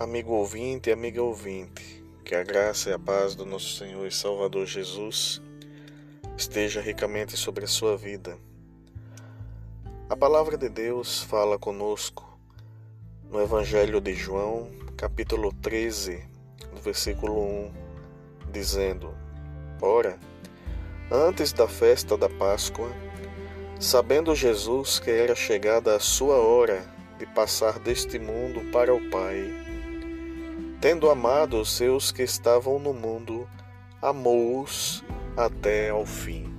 Amigo ouvinte amiga ouvinte, que a graça e a paz do nosso Senhor e Salvador Jesus esteja ricamente sobre a sua vida. A palavra de Deus fala conosco no Evangelho de João, capítulo 13, no versículo 1, dizendo: Ora, antes da festa da Páscoa, sabendo Jesus que era chegada a sua hora de passar deste mundo para o Pai, tendo amado os seus que estavam no mundo, amou-os até ao fim.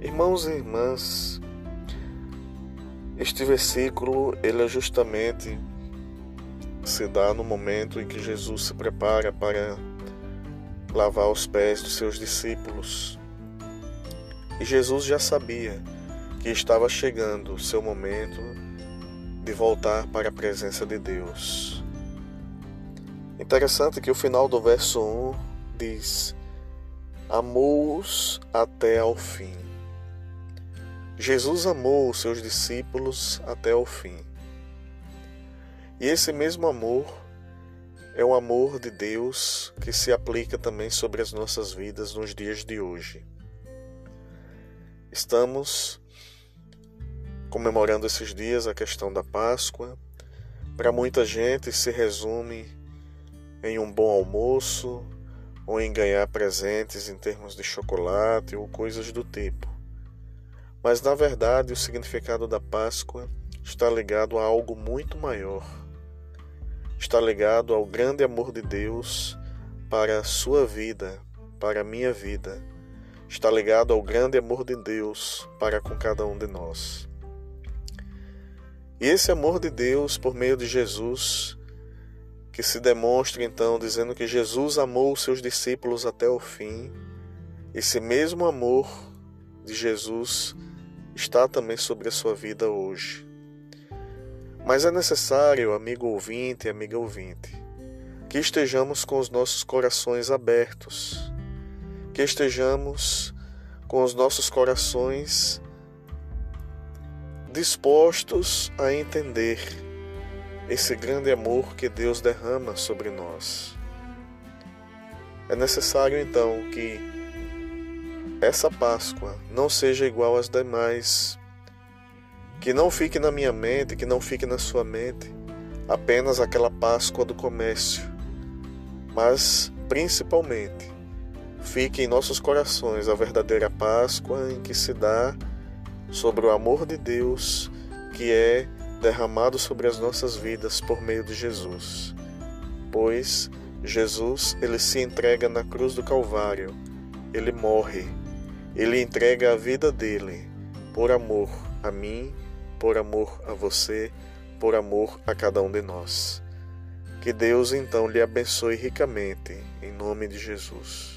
Irmãos e irmãs, este versículo ele é justamente se dá no momento em que Jesus se prepara para lavar os pés dos seus discípulos. E Jesus já sabia que estava chegando o seu momento de voltar para a presença de Deus. Interessante que o final do verso 1 diz: Amou-os até ao fim. Jesus amou os seus discípulos até ao fim. E esse mesmo amor é o amor de Deus que se aplica também sobre as nossas vidas nos dias de hoje. Estamos comemorando esses dias a questão da Páscoa. Para muita gente se resume em um bom almoço ou em ganhar presentes em termos de chocolate ou coisas do tipo. Mas na verdade, o significado da Páscoa está ligado a algo muito maior. Está ligado ao grande amor de Deus para a sua vida, para a minha vida. Está ligado ao grande amor de Deus para com cada um de nós. E esse amor de Deus por meio de Jesus que se demonstra então dizendo que Jesus amou os seus discípulos até o fim. Esse mesmo amor de Jesus está também sobre a sua vida hoje. Mas é necessário, amigo ouvinte e amiga ouvinte, que estejamos com os nossos corações abertos, que estejamos com os nossos corações dispostos a entender esse grande amor que Deus derrama sobre nós. É necessário então que essa Páscoa não seja igual às demais, que não fique na minha mente, que não fique na sua mente apenas aquela Páscoa do comércio, mas principalmente fique em nossos corações a verdadeira Páscoa em que se dá sobre o amor de Deus, que é derramado sobre as nossas vidas por meio de Jesus. Pois Jesus, ele se entrega na cruz do Calvário, ele morre, ele entrega a vida dele por amor a mim, por amor a você, por amor a cada um de nós. Que Deus então lhe abençoe ricamente, em nome de Jesus.